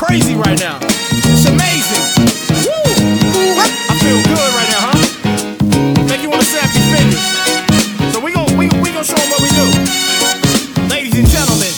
right now. It's amazing. Woo! I feel good right now, huh? Make you wanna snap your fingers. So we gon' we, we gon' show 'em what we do. Ladies and gentlemen.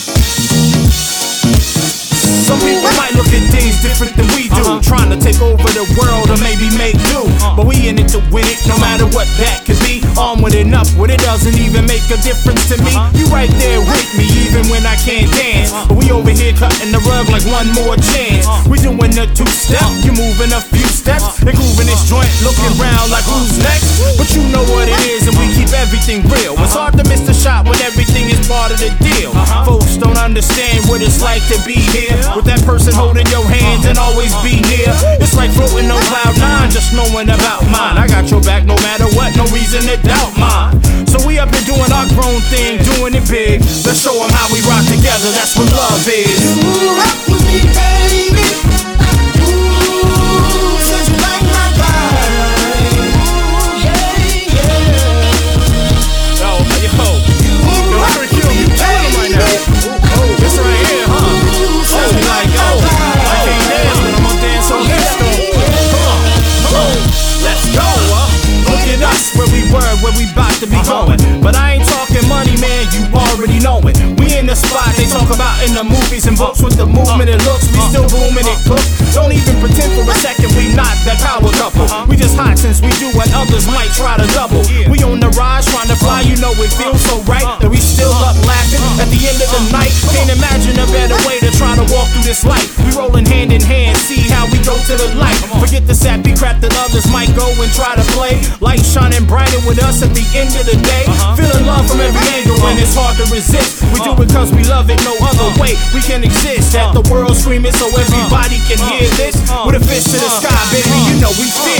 Some people might look at things different than we do. Uh-huh. Trying to take over the world or maybe make do. Uh-huh. But we in it to win it, no matter what that could be. Armed with enough, what it doesn't even make a difference to me. Uh-huh. You right there with me, even when I can't dance. But we over here cutting the rug like one more chance. Uh. We doing the two step, uh. you moving a few steps. Uh. And grooving this joint, looking round like who's next. But you know what it is, and we keep everything real. It's hard to miss the shot when everything is part of the deal. Uh-huh. Folks don't understand what it's like to be here with that person holding your hands and always be near. It's like floating on cloud nine, just knowing about mine. I got your back no matter what, no reason to doubt Let's show 'em how we rock together, that's what love is. Rock with me, baby. Ooh, since you like my. Ooh, yeah, yeah. Yo, yo, yo, Harry Q, you killing 'em right now. This right here, huh? Oh, you like, yo, I can't dance, but I'm gonna dance on this though. Come on, come on, let's go, huh? Look at us, where we were, where we about to be uh-huh. going. But I in the movies and books with the movement and looks. We still booming it cook. Don't even pretend for a second we not that power couple. Uh-huh. We just hot since we do what others might try to double. We on the rise trying to fly, you know it feels so right uh-huh. that we still up uh-huh. laughing at the end of the night. Can't imagine a better way to try to walk through this life. We rolling hand in hand, see how we go to the light. Forget the sappy crap that others might go and try to play. Light shining brighter with us at the end of the day. Feeling love from every angle and it's hard to resist. We do it cause we love it, no other a uh. way we can exist. That uh. the world screaming so everybody can uh. hear this. With a fist to the sky, baby, you know we feel.